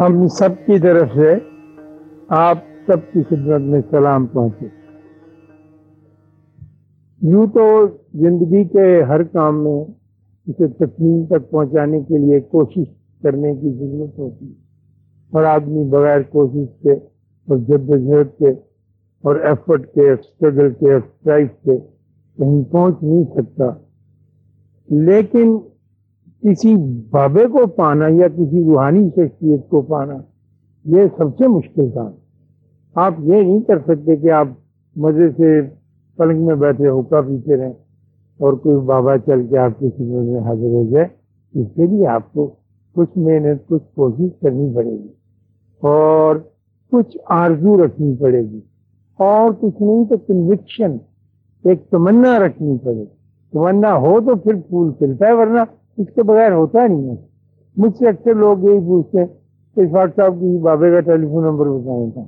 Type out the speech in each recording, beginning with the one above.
ہم سب کی طرف سے آپ سب کی خدمت میں سلام پہنچے۔ یوں تو زندگی کے ہر کام میں اسے تسلیم تک پہنچانے کے لیے کوشش کرنے کی ضرورت ہوتی ہے۔ اور آدمی بغیر کوشش کے اور جد جہد کے اور ایفرٹ کے اسٹرگل کے ایکسرسائز کے کہیں پہنچ نہیں سکتا۔ لیکن کسی بابے کو پانا یا کسی روحانی شخصیت کو پانا، یہ سب سے مشکل کام آپ یہ نہیں کر سکتے کہ آپ مزے سے پلنگ میں بیٹھے ہوکا پیتے رہیں اور کوئی بابا چل کے آپ کی خدمت میں حاضر ہو جائے۔ اس کے لیے آپ کو کچھ محنت، کچھ کوشش کرنی پڑے گی اور کچھ آرزو رکھنی پڑے گی۔ اور کچھ نہیں تو کنوکشن ایک تمنا رکھنی پڑے گی۔ تمنا ہو تو پھر پھول کھلتا ہے، ورنہ اس کے بغیر ہوتا نہیں ہے۔ مجھ سے اکثر لوگ یہی پوچھتے ہیں کہ فاق صاحب کی بابے کا ٹیلی فون نمبر بتائیں تھا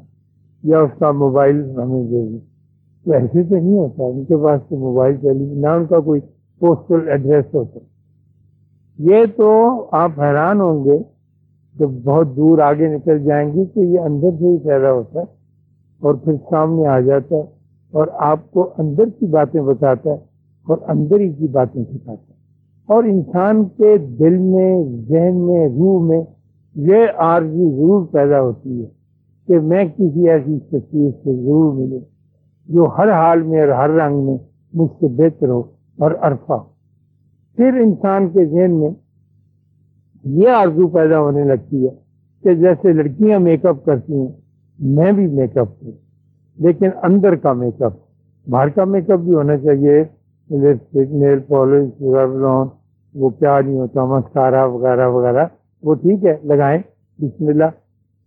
یا اس کا موبائل ہمیں دے دیں۔ تو ایسے تو نہیں ہوتا، ان کے پاس تو موبائل، ٹیلی نہ ان کا کوئی پوسٹل ایڈریس ہوتا۔ یہ تو آپ حیران ہوں گے جب بہت دور آگے نکل جائیں گے کہ یہ اندر سے ہی پیدا ہوتا ہے اور پھر سامنے آ جاتا ہے اور آپ کو اندر کی باتیں بتاتا ہے اور اندر ہی کی باتیں سکھاتا ہے۔ اور انسان کے دل میں، ذہن میں، روح میں یہ آرزو ضرور پیدا ہوتی ہے کہ میں کسی ایسی شخصیت سے ضرور ملے جو ہر حال میں اور ہر رنگ میں مجھ سے بہتر ہو اور عرفہ ہو۔ پھر انسان کے ذہن میں یہ آرزو پیدا ہونے لگتی ہے کہ جیسے لڑکیاں میک اپ کرتی ہیں، میں بھی میک اپ کروں لیکن اندر کا میک اپ باہر کا میک اپ بھی ہونا چاہیے۔ نیل پالش وہ کیا نہیں ہوتا، مسکارا وغیرہ وغیرہ، وہ ٹھیک ہے، لگائیں۔ بسم اللہ۔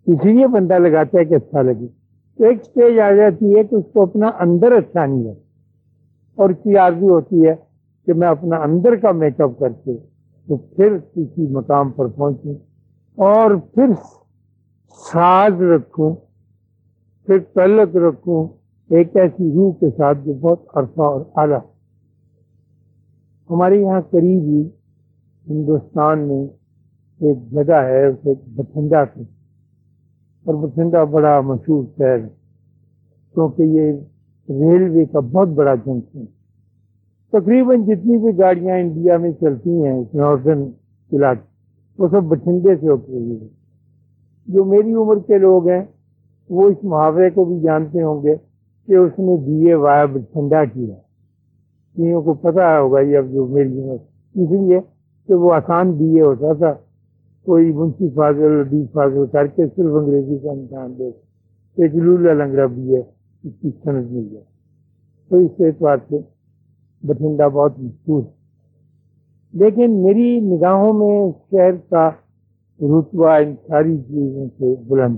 اسی لیے بندہ لگاتا ہے کہ اچھا لگے۔ تو ایک اسٹیج آ جاتی ہے کہ اس کو اپنا اندر اچھا نہیں ہے اور اس کی آرزی ہوتی ہے کہ میں اپنا اندر کا میک اپ کر کے تو پھر کسی مقام پر پہنچوں اور پھر ساز رکھوں۔ پھر تعلق رکھوں۔ ایک ایسی روح کے ساتھ جو بہت عرصہ اور اعلیٰ ہمارے یہاں قریب ہی ہندوستان میں ایک جگہ ہے، اسے بٹھنڈا سے اور بٹھنڈا بڑا مشہور شہر ہے، کیونکہ یہ ریلوے کا بہت بڑا جنکشن ہے۔ تقریباً جتنی بھی گاڑیاں انڈیا میں چلتی ہیں نارتھن علاقے وہ سب بٹھنڈے سے ہوتے ہوئے جو میری عمر کے لوگ ہیں، وہ اس محاورے کو بھی جانتے ہوں گے کہ اس نے دیے وایا بٹھنڈا کیا۔ کئیوں کو پتا ہوگا یہ اب جو میری اس لیے کہ وہ آسان دیے ہوتا تھا، کوئی منشی فاضل ابھی فاضل کر کے صرف انگریزی کا امتحان دے ایک لولا لنگڑا بھی ہے، اس کی سمجھ مل جائے تو اس اعتبار سے بٹھنڈا بہت مشہور ہے لیکن میری نگاہوں میں شہر کا رتبہ ان ساری چیزوں سے بلند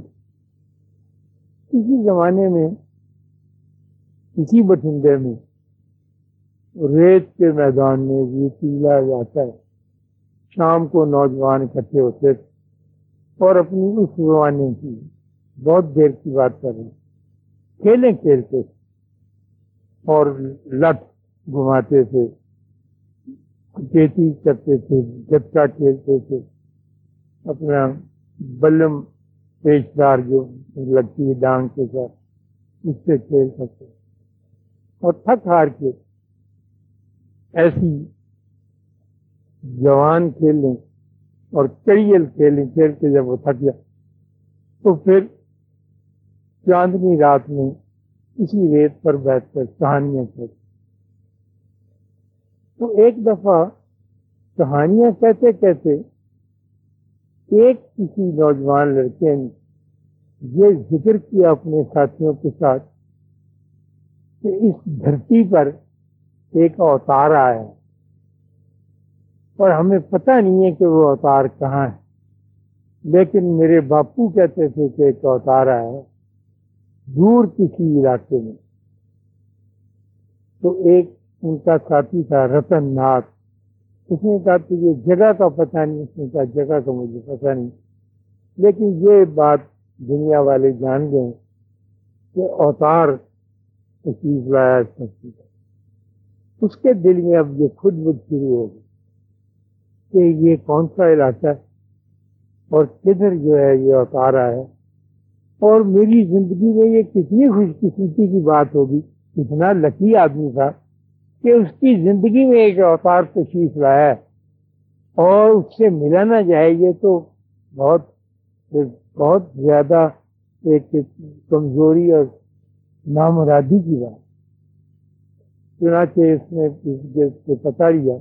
کسی زمانے میں کسی بٹھنڈے میں ریت کے میدان میں یہ پیلا جاتا ہے۔ شام کو نوجوان اکٹھے ہوتے تھے اور اپنی اس زمانے کی بہت دیر کی بات کر رہے کھیلیں کھیلتے تھے اور لٹ گھماتے تھے۔ کھیتی کرتے تھے جتکا کھیلتے تھے۔ اپنا بلم پیشدار جو لگتی ہے، ڈانگ کے ساتھ، اس سے کھیل سکتے اور تھک ہار کے ایسی جوان کھیل لیں اور کریل کھیلیں، کھیل کے جب وہ تھک جائے تو پھر چاندنی رات میں اسی ریت پر بیٹھ کر کہانیاں کہتے تو ایک دفعہ کہانیاں کہتے کہتے ایک کسی نوجوان لڑکے نے یہ ذکر کیا اپنے ساتھیوں کے ساتھ کہ اس دھرتی پر ایک اوتار آیا اور ہمیں پتہ نہیں ہے کہ وہ اوتار کہاں ہے۔ لیکن میرے باپو کہتے تھے کہ ایک اوتار آیا دور کسی علاقے میں۔ تو ایک ان کا ساتھی تھا، رتن ناتھ۔ اس نے کہا کہ یہ جگہ کا پتہ نہیں، اس نے کہا جگہ کا مجھے پتہ نہیں۔ لیکن یہ بات دنیا والے جان گئے کہ اوتار چیز لایا سکتی ہے اس کے دل میں اب یہ خود بد شروع ہو گئی کہ یہ کون سا علاقہ ہے اور کدھر جو ہے یہ اتارا ہے اور میری زندگی میں یہ کتنی خوش قسمتی کی بات ہوگی، اتنا لکی آدمی تھا کہ اس کی زندگی میں ایک اوتار تشریف لایا ہے اور اس سے ملا نہ جائے یہ تو بہت بہت زیادہ ایک کمزوری اور نامرادی کی بات۔ چنانچہ اس نے پتا لیا،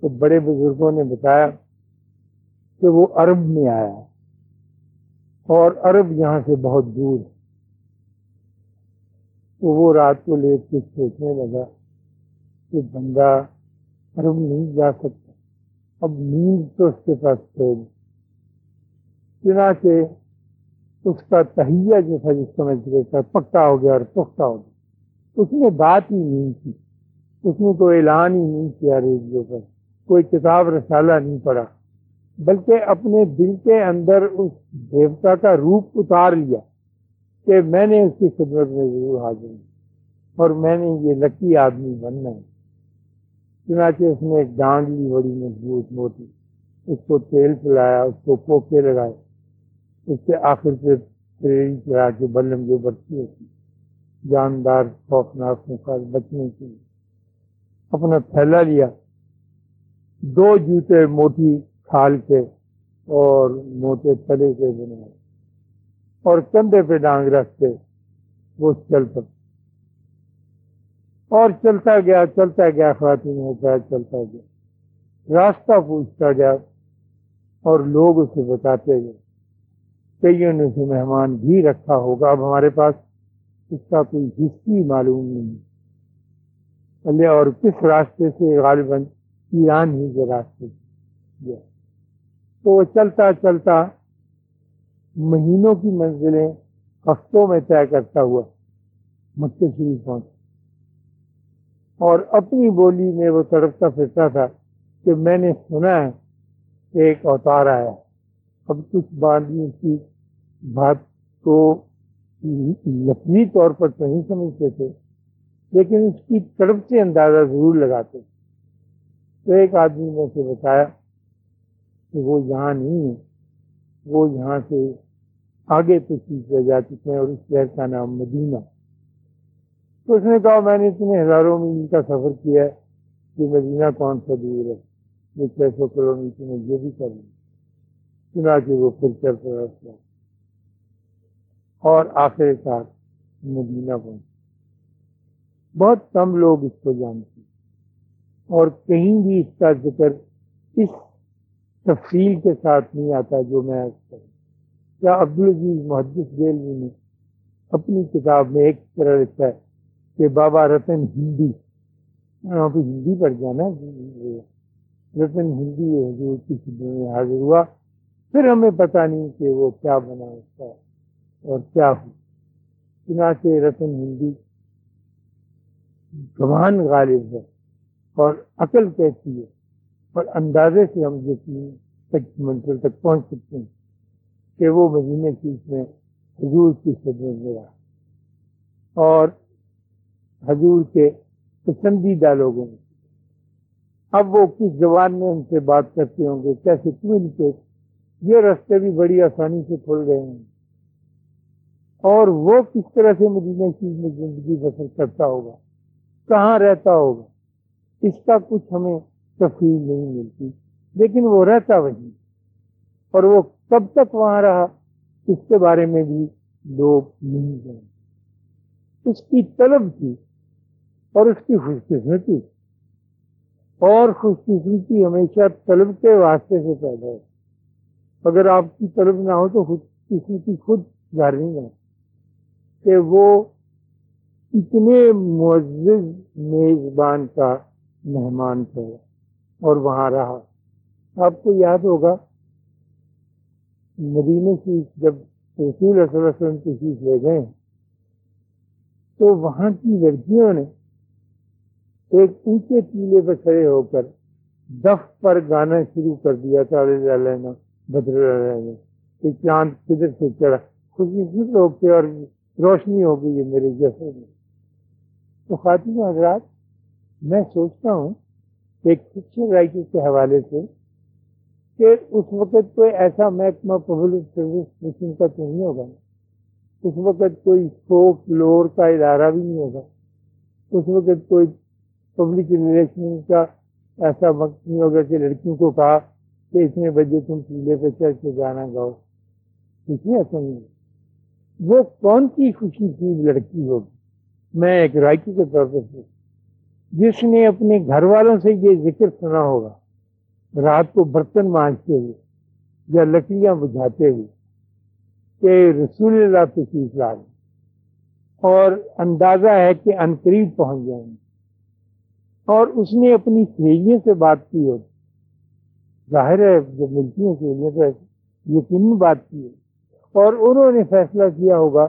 تو بڑے بزرگوں نے بتایا کہ وہ عرب میں آیا اور عرب یہاں سے بہت دور۔ تو وہ رات کو لے کے سوچنے لگا کہ بندہ عرب نہیں جا سکتا، اب نیند تو اس کے پاس چھوڑ چنانچہ اس کا تہیا جو تھا جس کا میں تھا پکا ہو گیا اور پختہ ہو گیا۔ اس نے بات ہی نہیں کی، اس نے کوئی اعلان ہی نہیں کیا ریڈیو پر، کوئی کتاب رسالہ نہیں پڑھا، بلکہ اپنے دل کے اندر اس دیوتا کا روپ اتار لیا کہ میں نے اس کی خدمت میں ضرور حاضر ہوں اور میں نے یہ لکی آدمی بننا ہے۔ چنانچہ اس نے ایک ڈانگ لی بڑی مضبوط موٹی، اس کو تیل پلایا، اس کو پوکے لگائے، اس سے آخر پہ ٹرین چلا کے بلم جو بچتی ہوتی جاندار خوفناک مقابل بچنے کے لیے اپنا پھیلا لیا۔ دو جوتے موٹی کھال کے اور موٹے تلے کے بنائے اور کندھے پہ ڈانگ رکھ کے وہ چل پڑ اور چلتا گیا چلتا گیا خواتین ہوتا چلتا گیا۔ راستہ پوچھتا گیا اور لوگ اسے بتاتے گئے کئیوں نے اسے مہمان بھی رکھا ہوگا اب ہمارے پاس۔ اس کا کوئی ہسٹری معلوم نہیں اور کس راستے سے غالباً ایران ہی کے راستے گیا۔ تو وہ چلتا چلتا مہینوں کی منزلیں ہفتوں میں طے کرتا ہوا مکے شریف پہنچ اور اپنی بولی میں وہ تڑپتا پھرتا تھا کہ میں نے سنا ہے کہ ایک اوتار آیا۔ اب کچھ باندھی کی بات کو لفظی طور پر تو نہیں سمجھتے تھے، لیکن اس کی تڑپ سے اندازہ ضرور لگاتے تو ایک آدمی نے اسے بتایا کہ وہ یہاں نہیں ہے، وہ یہاں سے آگے تشریف لے جا چکے ہیں اور اس شہر کا نام مدینہ۔ تو اس نے کہا، میں نے اتنے ہزاروں میل کا سفر کیا ہے کہ مدینہ کون سا دور ہے؟ میں چھ سو کلو میٹر میں یہ بھی کر لوں۔ چنانچہ وہ پھر چل پڑا اور آخر کار مدینہ پہنچ بہت کم لوگ اس کو جانتے اور کہیں بھی اس کا ذکر اس تفصیل کے ساتھ نہیں آتا جو میں کروں کیا عبدالعزیز محدث گیلوی نے اپنی کتاب میں ایک طرح لکھا ہے کہ بابا رتن ہندی وہاں پہ ہندی پڑھ جانا رتن ہندی حضور کی میں حاضر ہوا۔ پھر ہمیں پتہ نہیں کہ وہ کیا بنا اس کا۔ اور کیا ہو؟ چنانچہ رتن ہندی زبان غالب ہے اور عقل کہتی ہے اور اندازے سے ہم یقین تک منزل تک پہنچ سکتے ہیں کہ وہ مہینے کی اس میں حضور کی خدمت میں رہا اور حضور کے پسندیدہ لوگوں میں اب وہ کس زبان میں ان سے بات کرتے ہوں گے؟ کیسے ان کے یہ رستے بھی بڑی آسانی سے کھل گئے ہیں۔ اور وہ کس طرح سے مدینہ چیز میں زندگی بسر کرتا ہوگا؟ کہاں رہتا ہوگا؟ اس کا کچھ ہمیں تفریح نہیں ملتی، لیکن وہ رہتا وہیں۔ اور وہ کب تک وہاں رہا، اس کے بارے میں بھی لوگ نہیں جانتے۔ اس کی طلب تھی اور اس کی خوش قسمتی اور خوش قسمتی ہمیشہ طلب کے واسطے سے پیدا ہے اگر آپ کی طلب نہ ہو تو خوش قسمتی خود ظاہر نہیں جائے کہ وہ اتنے معزز میزبان کا مہمان تھے اور وہاں رہا۔ آپ کو یاد ہوگا مدینے کی جب رسول صلی اللہ علیہ وسلم تشریف لے گئے، تو وہاں کی لڑکیوں نے ایک اونچے ٹیلے پہ کھڑے ہو کر دف پر گانا شروع کر دیا تھا لینا بدر کہ چاند کدھر سے چڑھا۔ خوشی خوش لوگ تھے اور روشنی ہو گئی ہے میرے جیسے میں۔ تو خواتین حضرات، میں سوچتا ہوں ایک پکچر رائٹر کے حوالے سے کہ اس وقت کوئی ایسا محکمہ پبلک سروس مشین کا تو نہیں ہوگا۔ اس وقت کوئی فوک لور کا ادارہ بھی نہیں ہوگا۔ اس وقت کوئی پبلک ریلیشن کا ایسا وقت نہیں ہوگا کہ لڑکیوں کو کہا کہ اتنے بجے تم پیلے پہ چڑھ کے گانا گاؤ۔ کچھ ایسا نہیں۔ وہ کون سی خوشی کی لڑکی ہوگی میں ایک رائٹر کے طور پر جس نے اپنے گھر والوں سے یہ ذکر سنا ہوگا رات کو برتن مانجتے ہوئے یا لکڑیاں بجھاتے ہوئے کہ رسول اللہ تشریف لا اور اندازہ ہے کہ انقریب پہنچ جائیں گے۔ اور اس نے اپنی سہیلیوں سے بات کی ہو ظاہر ہے جب ملتی ہیں سہیلیاں تو یقینی بات کی ہے۔ اور انہوں نے فیصلہ کیا ہوگا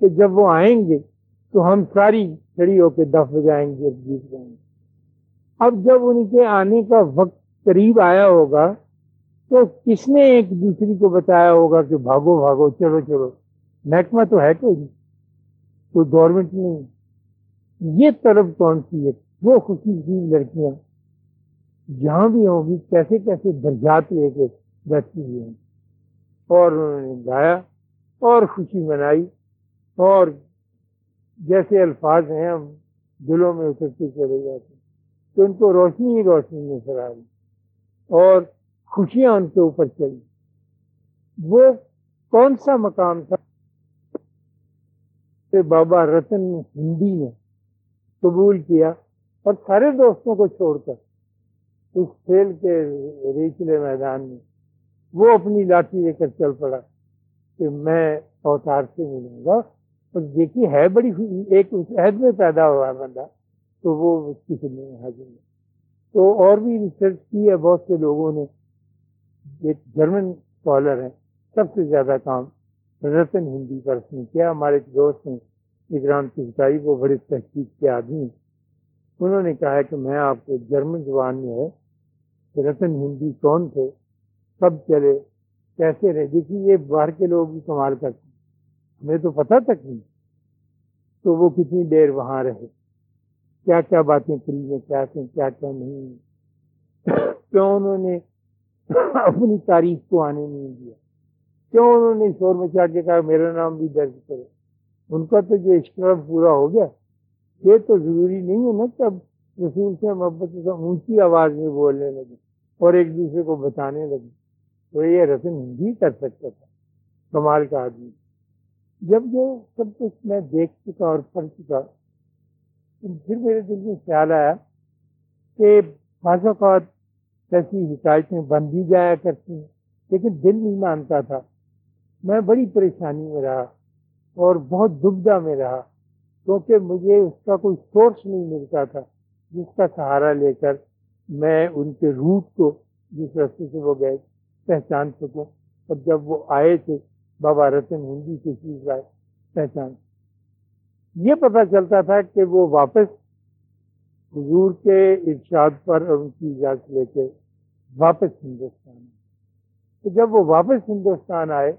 کہ جب وہ آئیں گے تو ہم ساری کھڑی ہو کے دف بجائیں گے جیت جائیں گے۔ اب جب ان کے آنے کا وقت قریب آیا ہوگا تو کس نے ایک دوسری کو بتایا ہوگا کہ بھاگو بھاگو، چلو چلو، محکمہ تو ہے کوئی نہیں، کوئی گورنمنٹ نہیں یہ طرف کون سی ہے؟ وہ خوشی کی لڑکیاں جہاں بھی ہوں گی، کیسے کیسے درجات لے کے بیٹھی ہوئی ہیں۔ اور انہوں نے گایا اور خوشی منائی اور جیسے الفاظ ہیں ہم دلوں میں اترتے چلے جاتے ہیں۔ تو ان کو روشنی ہی روشنی نظر آ رہی اور خوشیاں ان کے اوپر چلی۔ وہ کون سا مقام تھا؟ بابا رتن ہندی نے قبول کیا اور سارے دوستوں کو چھوڑ کر اس کھیل کے ریچلے میدان میں وہ اپنی لاٹھی لے کر چل پڑا کہ میں اوتار سے ملوں گا۔ اور دیکھیے، ہے بڑی ایک عہد میں پیدا ہوا بندہ، تو وہ اس کی حاضر ہے۔ تو اور بھی ریسرچ کی ہے، بہت سے لوگوں نے۔ ایک جرمن اسکالر ہیں، سب سے زیادہ کام رتن ہندی پر اس نے کیا۔ ہمارے ایک دوست ہیں اکرام چکائی وہ بڑے تحقیق کے آدمی ہیں۔ انہوں نے کہا ہے کہ میں آپ کو جرمن زبان میں ہے رتن ہندی کون تھے؟ کب چلے، کیسے رہے؟ دیکھیے، یہ باہر کے لوگ بھی کمال کرتے ہیں ہمیں تو پتہ تک نہیں تو وہ کتنی دیر وہاں رہے۔ کیا کیا باتیں کری ہیں؟ کیا کیا کیا نہیں۔ کیوں انہوں نے اپنی تاریخ کو آنے نہیں دیا؟ کیوں انہوں نے شور میں چاہ کے کہا، میرا نام بھی درج کرے ان کا تو جو اشتراف پورا ہو گیا، یہ تو ضروری نہیں ہے نا کہ اب رسول سے محبت سے اونچی آواز میں بولنے لگے اور ایک دوسرے کو بتانے لگے۔ تو یہ رسم ہندی کر سکتا تھا۔ کمال کا آدمی۔ جب یہ سب کچھ میں دیکھ چکا اور پڑھ چکا پھر میرے دل میں خیال آیا کہ بعض اوقات ایسی حکایتیں بن بھی جایا کرتی ہیں، لیکن دل نہیں مانتا تھا۔ میں بڑی پریشانی میں رہا اور بہت دبدہ میں رہا، کیونکہ مجھے اس کا کوئی سورس نہیں ملتا تھا، جس کا سہارا لے کر میں ان کے روٹ کو جس رستے سے وہ گئے۔ پہچان سکوں۔ اور جب وہ آئے تھے بابا رتن ہندی کی چیز آئے پہچان۔ یہ پتا چلتا تھا کہ وہ واپس حضور کے ارشاد پر ان کی اجازت لے کے واپس ہندوستان آئے۔ تو جب وہ واپس ہندوستان آئے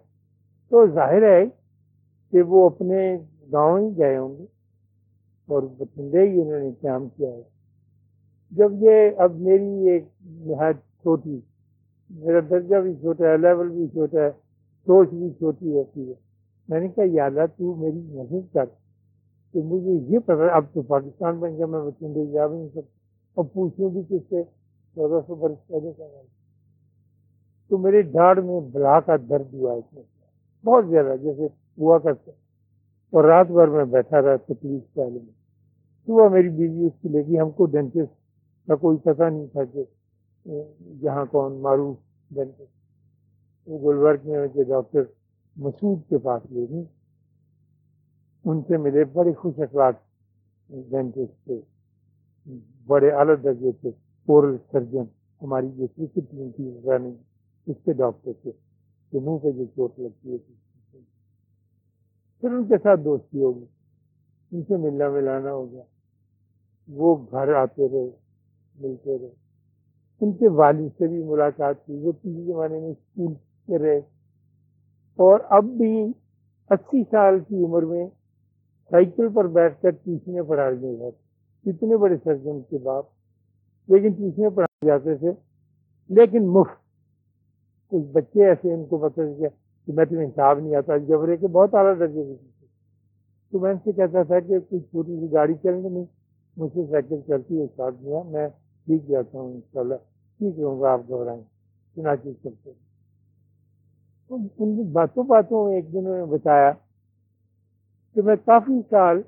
تو ظاہر ہے کہ وہ اپنے گاؤں ہی گئے ہوں گے اور بچندے ہی انہوں نے قیام کیا ہے۔ جب یہ اب میری ایک نہایت چھوٹی میرا درجہ بھی چھوٹا ہے لیول بھی چھوٹا ہے، سوچ بھی چھوٹی ہوتی ہے۔ میں نے کہا، یا اللہ، تو میری مدد کر۔ کہ مجھے یہ پتا اب تو پاکستان بن گیا، میں بچوں جا بھی نہیں سکتا۔ اور پوچھوں بھی کس سے؟ چودہ سو برس پہلے کا تو میرے ڈھاڑ میں بلا کا درد ہوا اس میں۔ بہت زیادہ، جیسے ہوا کرتا۔ اور رات بھر میں بیٹھا رہا تکلیف پہلے میں۔ صبح میری بیوی اس کی لے گی ہم کو ڈینٹسٹ کا کوئی پتہ نہیں تھا کہ جہاں کون معروف ڈینٹسٹ وہ گلبرگ میں ڈاکٹر مسعود کے پاس لے گئی ان سے ملے بڑے خوش اخلاق ڈینٹسٹ تھے۔ بڑے اعلیٰ درجے تھے اورل سرجن ہماری جو کرکٹ ٹیم تھی رننگ اس کے ڈاکٹر تھے۔ کہ منہ پہ جو چوٹ لگتی ہے۔ پھر ان کے ساتھ دوستی ہوگی ان سے ملنا ملانا ہو گیا۔ وہ گھر آتے رہے، ملتے رہے۔ ان کے والد سے بھی ملاقات کی وہ پچھلے زمانے میں اسکول کے رہے۔ اور اب بھی اسی سال کی عمر میں سائیکل پر بیٹھ کر ٹیوشنیں پڑھائی گئی جاتی اتنے بڑے سرجن کے باپ۔ لیکن ٹیوشنیں پڑھائے جاتے تھے۔ لیکن مفت۔ کچھ بچے ایسے ان کو پتہ کہ میں تمہیں حساب نہیں آتا۔ جبرے کے بہت اعلیٰ درجے کے تو میں ان سے کہتا تھا کہ کوئی چھوٹی سی گاڑی چل نہیں مجھ سے سائیکل چلتی ہے، ساتھ دیا میں سیکھ جاتا ہوں ان شاء اللہ ٹھیک رہوں گا آپ گھبرائیں چنا چیز کرتے ان باتوں باتوں میں ایک دن میں بتایا کہ میں کافی سال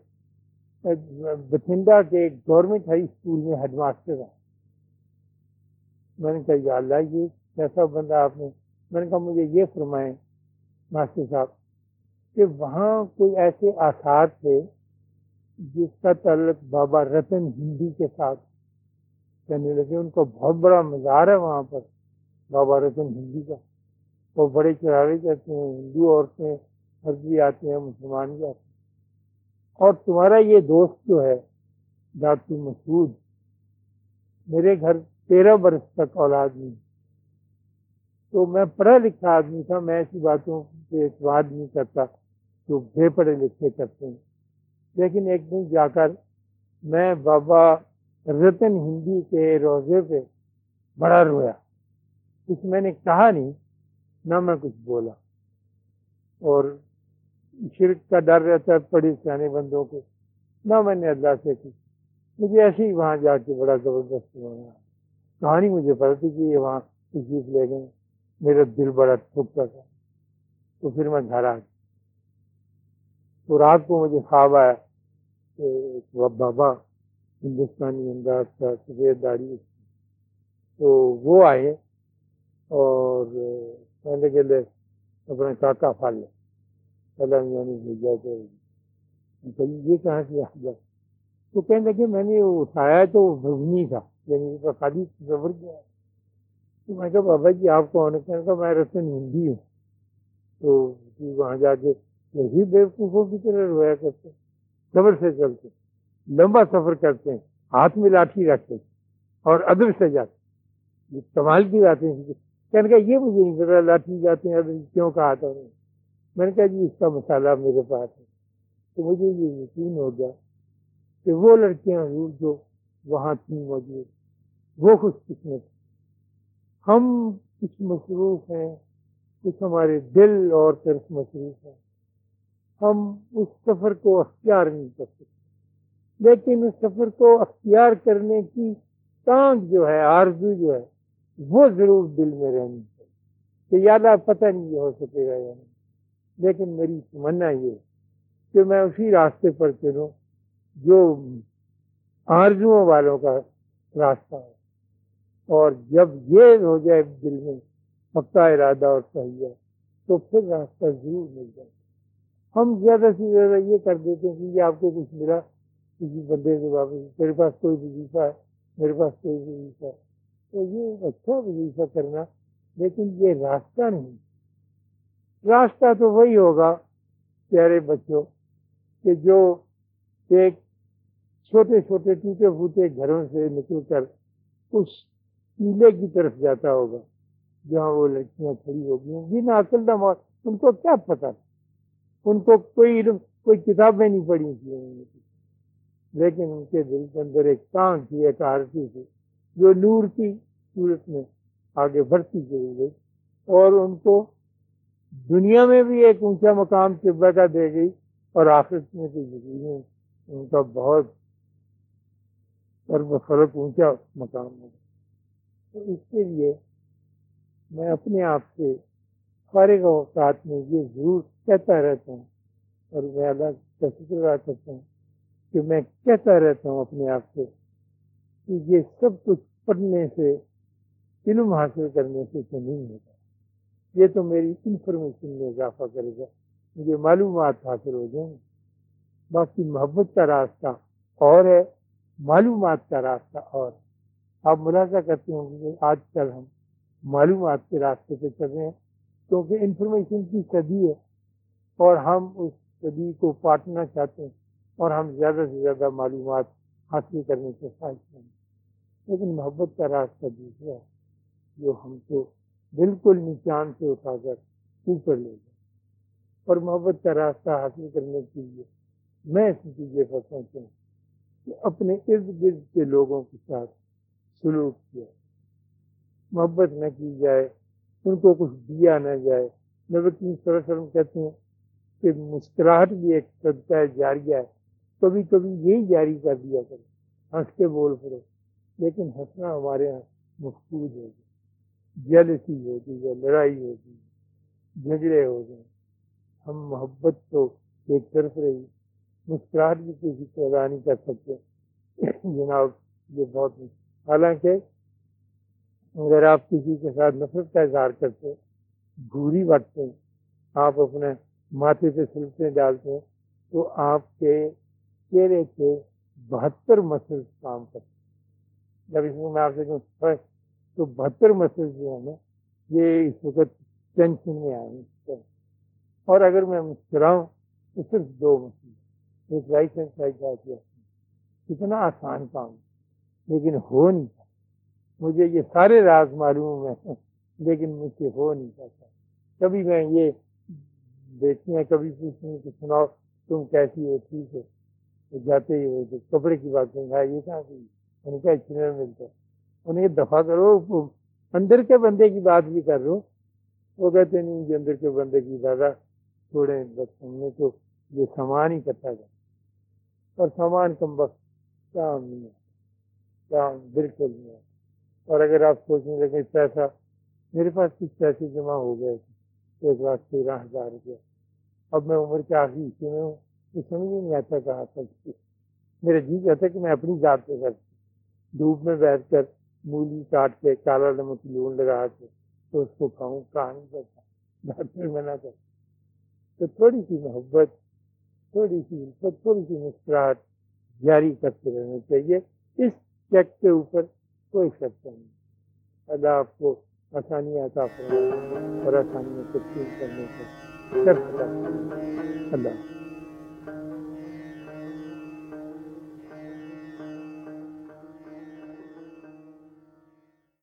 بٹھنڈا کے گورنمنٹ ہائی اسکول میں ہیڈ ماسٹر رہا میں نے کہا، یا اللہ، یہ کیسا بندہ آپ نے؟ میں نے کہا، مجھے یہ فرمائیں ماسٹر صاحب کہ وہاں کوئی ایسے آثار تھے جس کا تعلق بابا رتن ہندی کے ساتھ کہنے لگے، ان کا بہت بڑا مزار ہے وہاں پر، بابا رتن ہندی کا۔ وہ بڑے چراغے کہتے ہیں، ہندو عورتیں مرد بھی آتے ہیں، مسلمان بھی آتے ہیں اور تمہارا یہ دوست جو ہے ڈاکٹر مسعود، میرے گھر تیرہ برس تک اولاد نہیں۔ تو میں پڑھا لکھا آدمی تھا، میں ایسی باتوں پہ اعتماد نہیں کرتا جو بے پڑھے لکھے کرتے ہیں۔ لیکن ایک دن جا کر میں بابا رتن ہندی کے روزے پہ بڑا رویا۔ کچھ میں نے کہا نہیں، نہ میں کچھ بولا۔ اور شرک کا ڈر رہتا ہے پڑھی سیانے بندوں کو۔ نہ میں نے اللہ سے کی مجھے ایسے ہی وہاں جا کے بڑا زبردست ہوا کہانی مجھے پتا تھی کہ یہ وہاں تشریف لے گئے۔ میرا دل بڑا ٹھکتا تھا۔ تو پھر میں گھر آ گیا۔ تو رات کو مجھے خواب آیا کہ بابا ہندوستانی انداز کا سفید داڑھی تو وہ آئے اور پہلے کے لے اپنے کاکا پھال لے۔ سلام یعنی بھیجا تو یہ کہاں سے آ گیا؟ تو کہنے لگے، میں نے اٹھایا تو وہ بھگنی تھا یعنی خالی زبر گیا تو میں کہا، بابا جی آپ کو ہونے کہا میں رسن ہندی ہوں۔ تو وہاں جا کے یہی بیوقوفوں کی طرح رویا کرتے، صبر سے چلتے۔ لمبا سفر کرتے ہیں، ہاتھ میں لاٹھی رکھتے اور ادب سے جاتے یہ کمال کی باتیں کہنے کا یہ مجھے نہیں پتا لاٹھی جاتے ہیں، ادب کیوں کہا تھا میں نے کہا جی اس کا مسالہ میرے پاس ہے۔ تو مجھے یہ یقین ہو گیا کہ وہ لڑکیاں حضور جو وہاں تھیں موجود۔ وہ خوش قسمت ہم کچھ مصروف ہیں، کچھ ہمارے دل اور طرف مصروف ہیں۔ ہم اس سفر کو اختیار نہیں کر سکتے۔ لیکن اس سفر کو اختیار کرنے کی ٹانگ جو ہے، آرزو جو ہے، وہ ضرور دل میں رہنی چاہیے کہ یاد پتہ نہیں ہو سکے گا یا نہیں۔ لیکن میری تمنا یہ کہ میں اسی راستے پر چلوں جو آرزوؤں والوں کا راستہ ہے۔ اور جب یہ ہو جائے دل میں پکا ارادہ اور صحیح تو پھر راستہ ضرور مل جائے۔ ہم زیادہ سے زیادہ یہ کر دیتے ہیں کہ یہ آپ کو کچھ ملا کسی بندے سے واپس، میرے پاس کوئی وظیفہ ہے، میرے پاس کوئی وظیفہ ہے۔ تو یہ اچھا وظیفہ کرنا، لیکن یہ راستہ نہیں۔ راستہ تو وہی ہوگا، پیارے بچوں، کہ جو ایک چھوٹے چھوٹے ٹوٹے پھوٹے گھروں سے نکل کر اس قلعے کی طرف جاتا ہوگا، جہاں وہ لڑکیاں کھڑی ہوگی ہوں۔ گی نہ اصل نہ ان کو کیا پتا ان کو کوئی علم، کوئی کتابیں نہیں پڑھی تھی لیکن ان کے دل کے اندر ایک کان تھی، ایک آرتی تھی، جو نور کی صورت میں آگے بڑھتی چلی گئی اور ان کو دنیا میں بھی ایک اونچا مقام طبع کا دے گئی اور آخرت میں تو یقین ان کا بہت اور فرق اونچا مقام ہوگا تو اس کے لیے میں اپنے آپ سے فارغ اوقات میں یہ ضرور کہتا رہتا ہوں اور میں اللہ کا شکر ادا کرتا ہوں۔ کہ میں کہتا رہتا ہوں اپنے آپ سے کہ یہ سب کچھ پڑھنے سے، علم حاصل کرنے سے تو نہیں ہوتا۔ یہ تو میری انفارمیشن میں اضافہ کرے گا۔ مجھے معلومات حاصل ہو جائیں۔ گے باقی محبت کا راستہ اور ہے۔ معلومات کا راستہ اور۔ آپ ملاحظہ کرتے ہوں گے کہ آج کل ہم معلومات کے راستے پہ چل رہے ہیں۔ کیونکہ انفارمیشن کی صدی ہے اور ہم اس صدی کو پاٹنا چاہتے ہیں۔ اور ہم زیادہ سے زیادہ معلومات حاصل کرنے کے خواہش ہیں لیکن محبت کا راستہ دوسرا ہے، جو ہم کو بالکل نیچان سے اٹھا کر اوپر لے جائے۔ اور محبت کا راستہ حاصل کرنے کے لیے میں اس نتیجے پر پہنچوں کہ اپنے ارد گرد کے لوگوں کے ساتھ سلوک کیا۔ محبت نہ کی جائے، ان کو کچھ دیا نہ جائے۔ نبی صلی اللہ علیہ وسلم کہتے ہیں کہ مسکراہٹ بھی ایک صدقہ جاریہ ہے۔ کبھی کبھی یہی جاری کر دیا کرے ہنس کے بول پڑے لیکن ہنسنا ہمارے یہاں مفقود ہو گیا۔ جلسی ہوتی ہے لڑائی ہوتی ہے جھگڑے ہو گئے، ہم محبت تو ایک طرف رہی، مسکراہٹ بھی کسی کو ادا نہیں کر سکتے۔ جناب، یہ بہت حالانکہ اگر آپ کسی کے ساتھ نفرت کا اظہار کرتے بھوری بٹتے ہیں آپ اپنے ماتھے پہ سلسلے ڈالتے ہیں تو آپ کے چہرے کے بہتر مسل کام کرتے جب اس میں میں آپ سے کہوں تو بہتر مسل جو ہے نا، یہ اس وقت ٹینشن میں آئیں گے اور اگر میں مسکراؤں، تو صرف دو مسئلے ایک رائٹ ہینڈ سائڈ کا کتنا آسان کام لیکن ہو نہیں پاتا مجھے یہ سارے راز معلوم ہیں، لیکن مجھ سے ہو نہیں پاتا کبھی میں یہ دیکھتی ہیں، کبھی پوچھتی ہیں کہ سناؤ تم کیسی ہو، ٹھیک ہے جاتے ہی وہ کپڑے کی بات کریں گا یہ کہاں کی انہیں کہا چنر ملتا ہے انہیں یہ دفاع کرو اندر کے بندے کی بات بھی کر رہو وہ کہتے نہیں جو اندر کے بندے کی دادا چھوڑے بس ہم نے تو یہ سامان ہی کرتا تھا۔ اور سامان کم وقت کام نہیں ہے۔ کام بالکل نہیں ہے۔ اور اگر آپ سوچنے لگے، پیسہ، میرے پاس کچھ پیسے جمع ہو گئے تھے ایک لاکھ تیرہ ہزار روپیہ۔ اب میں عمر کے آخری حصے میں ہوں۔ تو سمجھ نہیں آتا کہاں تک میرا جی کہتا ہے کہ میں اپنی ذات پہ کر دھوپ میں بیٹھ کر مولی کاٹ کے کالا نمک لون لگا کے تو اس کو کھاؤں کہاں نہیں کرتا ڈاکٹر منع کر تو تھوڑی سی محبت، تھوڑی سی الفت تھوڑی سی مسکراہٹ جاری کرتے رہنا چاہیے۔ اس چیک کے اوپر کوئی شک نہیں۔ اللہ آپ کو آسانی عطا فرمائے اور آسانی تقسیم کرنے کا اللہ